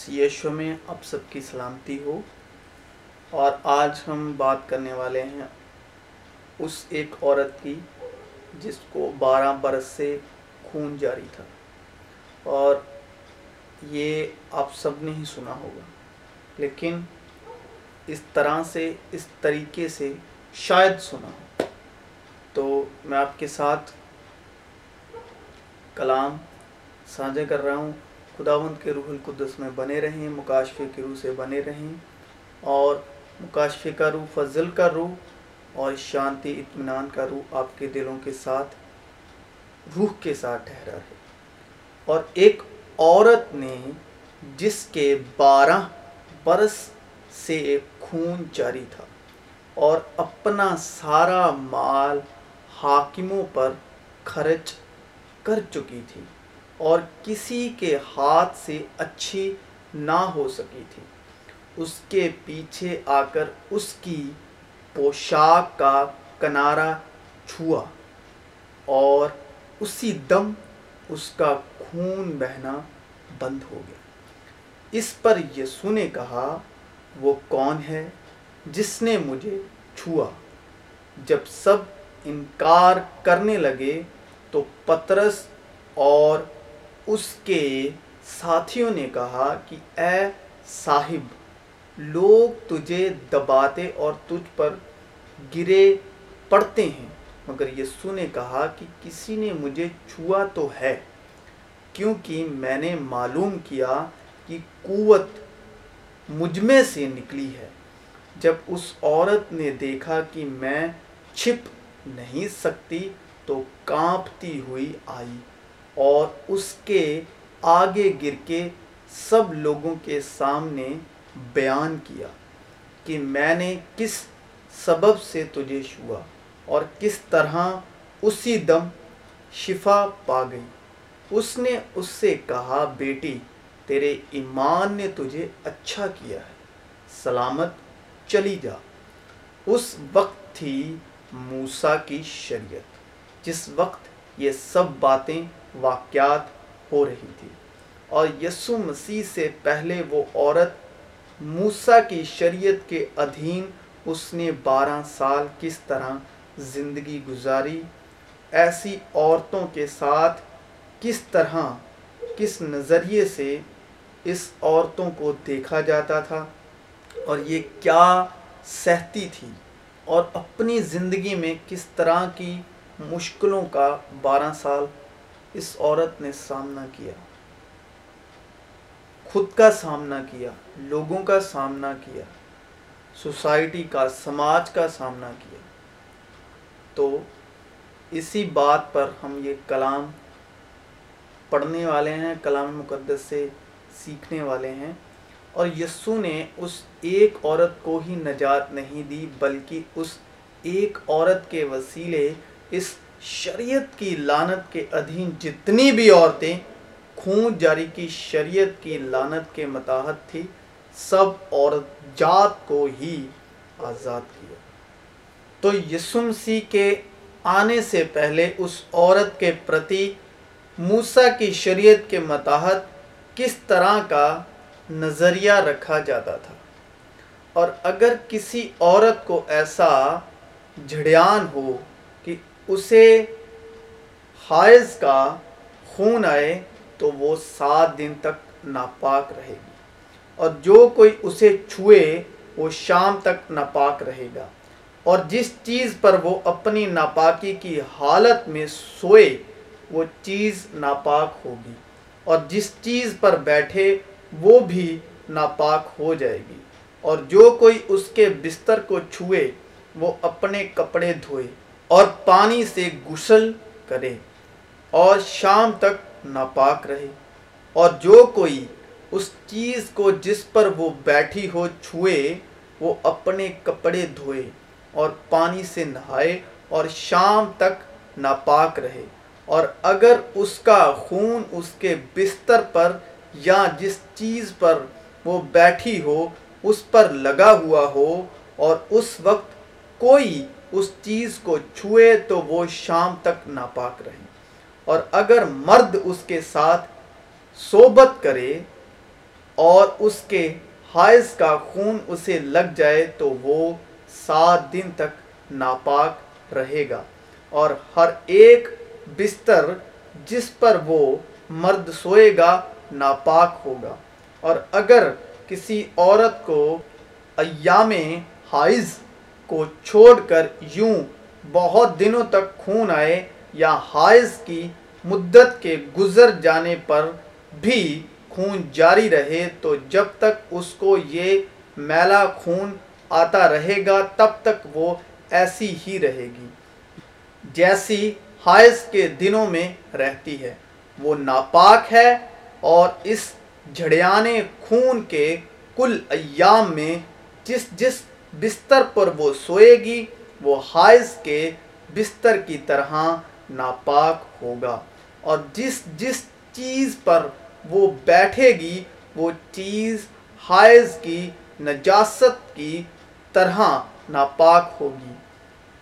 سی یشو میں اب سب کی سلامتی ہو۔ اور آج ہم بات کرنے والے ہیں اس ایک عورت کی جس کو بارہ برس سے خون جاری تھا۔ اور یہ آپ سب نے ہی سنا ہوگا۔ لیکن اس طرح سے، اس طریقے سے شاید سنا۔ ہو تو میں آپ کے ساتھ کلام سانجھا کر رہا ہوں۔ خداوند کے روح القدس میں بنے رہیں، مکاشفے کے روح سے بنے رہیں اور مکاشفے کا روح، فضل کا روح اور شانتی، اطمینان کا روح آپ کے دلوں کے ساتھ، روح کے ساتھ ٹھہرا ہے۔ اور ایک عورت نے جس کے بارہ برس سے خون جاری تھا اور اپنا سارا مال حاکموں پر خرچ کر چکی تھی۔ اور کسی کے ہاتھ سے اچھی نہ ہو سکی تھی۔ اس کے پیچھے آ کر اس کی پوشاک کا کنارہ چھوا اور اسی دم اس کا خون بہنا بند ہو گیا۔ اس پر یسو نے کہا، وہ کون ہے جس نے مجھے چھوا؟ جب سب انکار کرنے لگے تو پترس اور اس کے ساتھیوں نے کہا کہ اے صاحب، لوگ تجھے دباتے اور تجھ پر گرے پڑتے ہیں، مگر یسو نے کہا کہ کسی نے مجھے چھوا تو ہے، کیونکہ میں نے معلوم کیا کہ قوت مجھ میں سے نکلی ہے۔ جب اس عورت نے دیکھا کہ میں چھپ نہیں سکتی تو کانپتی ہوئی آئی۔ اور اس کے آگے گر کے سب لوگوں کے سامنے بیان کیا کہ میں نے کس سبب سے تجھے چھوا اور کس طرح اسی دم شفا پا گئی۔ اس نے اس سے کہا، بیٹی، تیرے ایمان نے تجھے اچھا کیا ہے، سلامت چلی جا۔ اس وقت تھی موسا کی شریعت، جس وقت یہ سب باتیں واقعات ہو رہی تھی۔ اور یسو مسیح سے پہلے وہ عورت موسا کی شریعت کے ادھین اس نے بارہ سال کس طرح زندگی گزاری، ایسی عورتوں کے ساتھ کس طرح، کس نظریے سے اس عورتوں کو دیکھا جاتا تھا، اور یہ کیا سہتی تھی، اور اپنی زندگی میں کس طرح کی مشکلوں کا بارہ سال اس عورت نے سامنا کیا۔ خود کا سامنا کیا، لوگوں کا سامنا کیا، سوسائٹی کا، سماج کا سامنا کیا۔ تو اسی بات پر ہم یہ کلام پڑھنے والے ہیں، کلام مقدس سے سیکھنے والے ہیں۔ اور یسو نے اس ایک عورت کو ہی نجات نہیں دی، بلکہ اس ایک عورت کے وسیلے اس شریعت کی لانت کے ادھین جتنی بھی عورتیں، خون جاری کی شریعت کی لانت کے متحد تھی، سب عورت جات کو ہی آزاد کیا۔ تو یسو مسیح کے آنے سے پہلے اس عورت کے پرتی موسا کی شریعت کے متحد کس طرح کا نظریہ رکھا جاتا تھا۔ اور اگر کسی عورت کو ایسا جھڑیان ہو اسے حائض کا خون آئے تو وہ سات دن تک ناپاک رہے گی۔ اور جو کوئی اسے چھوئے، وہ شام تک ناپاک رہے گا۔ اور جس چیز پر وہ اپنی ناپاکی کی حالت میں سوئے، وہ چیز ناپاک ہوگی۔ اور جس چیز پر بیٹھے، وہ بھی ناپاک ہو جائے گی۔ اور جو کوئی اس کے بستر کو چھوئے، وہ اپنے کپڑے دھوئے۔ اور پانی سے غسل کرے اور شام تک ناپاک رہے اور جو کوئی اس چیز کو جس پر وہ بیٹھی ہو چھوئے وہ اپنے کپڑے دھوئے اور پانی سے نہائے اور شام تک ناپاک رہے اور اگر اس کا خون اس کے بستر پر یا جس چیز پر وہ بیٹھی ہو اس پر لگا ہوا ہو اور اس وقت کوئی اس چیز کو چھوئے تو وہ شام تک ناپاک رہے۔ اور اگر مرد اس کے ساتھ صحبت کرے اور اس کے حائض کا خون اسے لگ جائے تو وہ سات دن تک ناپاک رہے گا۔ اور ہر ایک بستر جس پر وہ مرد سوئے گا ناپاک ہوگا۔ اور اگر کسی عورت کو ایام حائض کو چھوڑ کر یوں بہت دنوں تک خون آئے یا حائض کی مدت کے گزر جانے پر بھی خون جاری رہے تو جب تک اس کو یہ میلا خون آتا رہے گا تب تک وہ ایسی ہی رہے گی۔ جیسی حائض کے دنوں میں رہتی ہے۔ وہ ناپاک ہے اور اس جھڑیانے خون کے کل ایام میں جس جس بستر پر وہ سوئے گی، وہ حائض کے بستر کی طرح ناپاک ہوگا۔ اور جس جس چیز پر وہ بیٹھے گی، وہ چیز حائض کی، نجاست کی طرح ناپاک ہوگی۔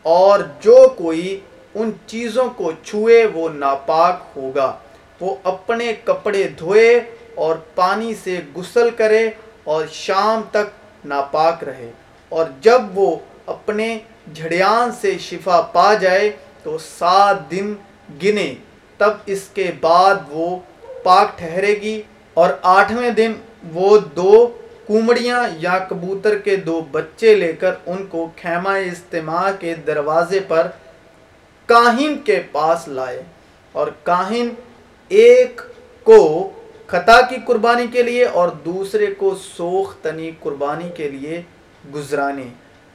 اور جو کوئی ان چیزوں کو چھوئے، وہ ناپاک ہوگا۔ وہ اپنے کپڑے دھوئے اور پانی سے غسل کرے اور شام تک ناپاک رہے۔ اور جب وہ اپنے جھڑیان سے شفا پا جائے تو سات دن گنے، تب اس کے بعد وہ پاک ٹھہرے گی اور آٹھویں دن وہ دو کومڑیاں یا کبوتر کے دو بچے لے کر ان کو خیمہ اجتماع کے دروازے پر کاہن کے پاس لائے اور کاہن ایک کو خطا کی قربانی کے لیے اور دوسرے کو سوخ تنی قربانی کے لیے گزرانے۔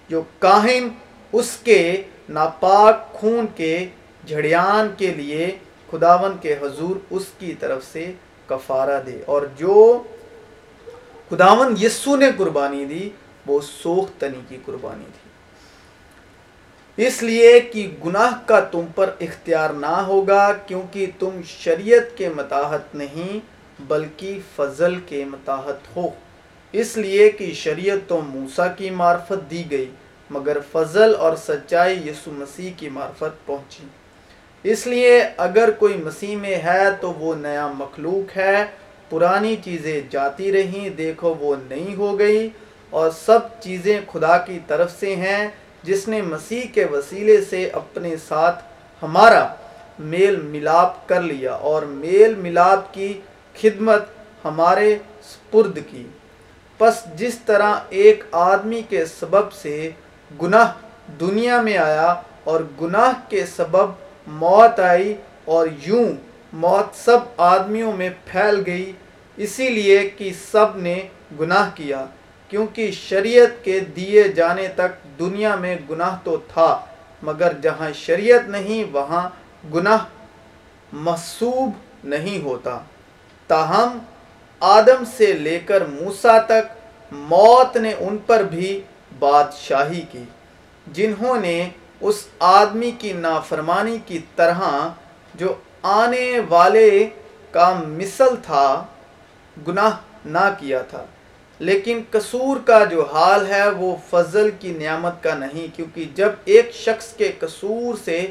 جو کاہن اس کے ناپاک خون کے جھڑیان کے لیے خداون کے حضور اس کی طرف سے کفارہ دے۔ اور جو خداون یسو نے قربانی دی، وہ سوخ تنی کی قربانی تھی۔ اس لیے کہ گناہ کا تم پر اختیار نہ ہوگا، کیونکہ تم شریعت کے متاحت نہیں، بلکہ فضل کے متاحت ہو۔ اس لیے کہ شریعت تو موسا کی معرفت دی گئی، مگر فضل اور سچائی یسو مسیح کی معرفت پہنچی۔ اس لیے اگر کوئی مسیح میں ہے تو وہ نیا مخلوق ہے، پرانی چیزیں جاتی رہیں، دیکھو وہ نہیں ہو گئی اور سب چیزیں خدا کی طرف سے ہیں، جس نے مسیح کے وسیلے سے اپنے ساتھ ہمارا میل ملاپ کر لیا اور میل ملاپ کی خدمت ہمارے سپرد کی۔ پس جس طرح ایک آدمی کے سبب سے گناہ دنیا میں آیا اور گناہ کے سبب موت آئی اور یوں موت سب آدمیوں میں پھیل گئی، اسی لیے کہ سب نے گناہ کیا، کیونکہ شریعت کے دیے جانے تک دنیا میں گناہ تو تھا، مگر جہاں شریعت نہیں، وہاں گناہ محسوب نہیں ہوتا۔ تاہم آدم سے لے کر موسا تک موت نے ان پر بھی بادشاہی کی، جنہوں نے اس آدمی کی نافرمانی کی طرح جو آنے والے کا مثل تھا، گناہ نہ کیا تھا۔ لیکن قصور کا جو حال ہے، وہ فضل کی نعمت کا نہیں، کیونکہ جب ایک شخص کے قصور سے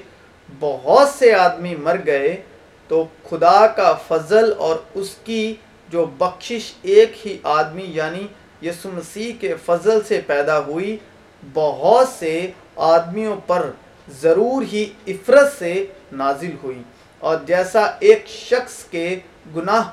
بہت سے آدمی مر گئے، تو خدا کا فضل اور اس کی جو بخشش ایک ہی آدمی یعنی یسو مسیح کے فضل سے پیدا ہوئی، بہت سے آدمیوں پر ضرور ہی عفرت سے نازل ہوئی۔ اور جیسا ایک شخص کے گناہ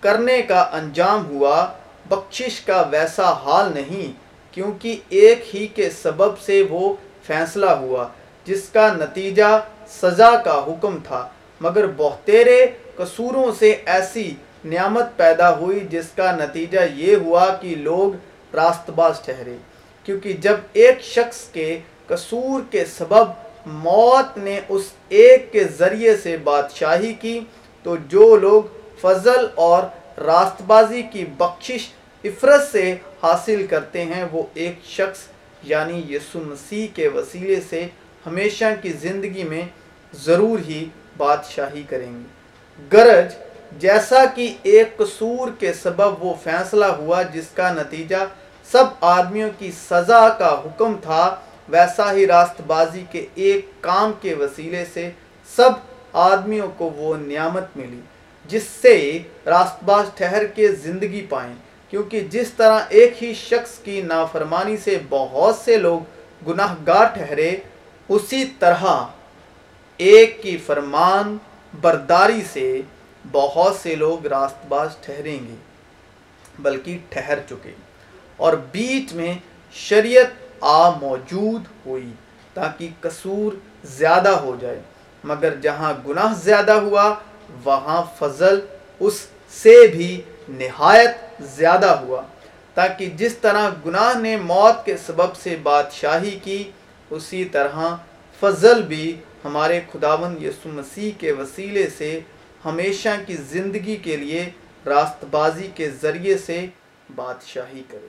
کرنے کا انجام ہوا، بخشش کا ویسا حال نہیں، کیونکہ ایک ہی کے سبب سے وہ فیصلہ ہوا، جس کا نتیجہ سزا کا حکم تھا۔ مگر بہتیرے قصوروں سے ایسی نعمت پیدا ہوئی جس کا نتیجہ یہ ہوا کہ لوگ راست باز ٹھہرے۔ کیونکہ جب ایک شخص کے قصور کے سبب موت نے اس ایک کے ذریعے سے بادشاہی کی، تو جو لوگ فضل اور راست بازی کی بخشش، عفرت سے حاصل کرتے ہیں، وہ ایک شخص یعنی یسو مسیح کے وسیلے سے ہمیشہ کی زندگی میں ضرور ہی بادشاہی کریں گے۔ گرج جیسا کہ ایک قصور کے سبب وہ فیصلہ ہوا جس کا نتیجہ سب آدمیوں کی سزا کا حکم تھا، ویسا ہی راست بازی کے ایک کام کے وسیلے سے سب آدمیوں کو وہ نعمت ملی، جس سے راست باز ٹھہر کے زندگی پائیں۔ کیونکہ جس طرح ایک ہی شخص کی نافرمانی سے بہت سے لوگ گناہ گار ٹھہرے، اسی طرح ایک کی فرمان برداری سے بہت سے لوگ راست باز ٹھہریں گے، بلکہ ٹھہر چکے۔ اور بیچ میں شریعت آ موجود ہوئی تاکہ قصور زیادہ ہو جائے۔ مگر جہاں گناہ زیادہ ہوا، وہاں فضل اس سے بھی نہایت زیادہ ہوا۔ تاکہ جس طرح گناہ نے موت کے سبب سے بادشاہی کی، اسی طرح فضل بھی ہمارے خداون یسو مسیح کے وسیلے سے ہمیشہ کی زندگی کے لیے راست بازی کے ذریعے سے بادشاہی کرے۔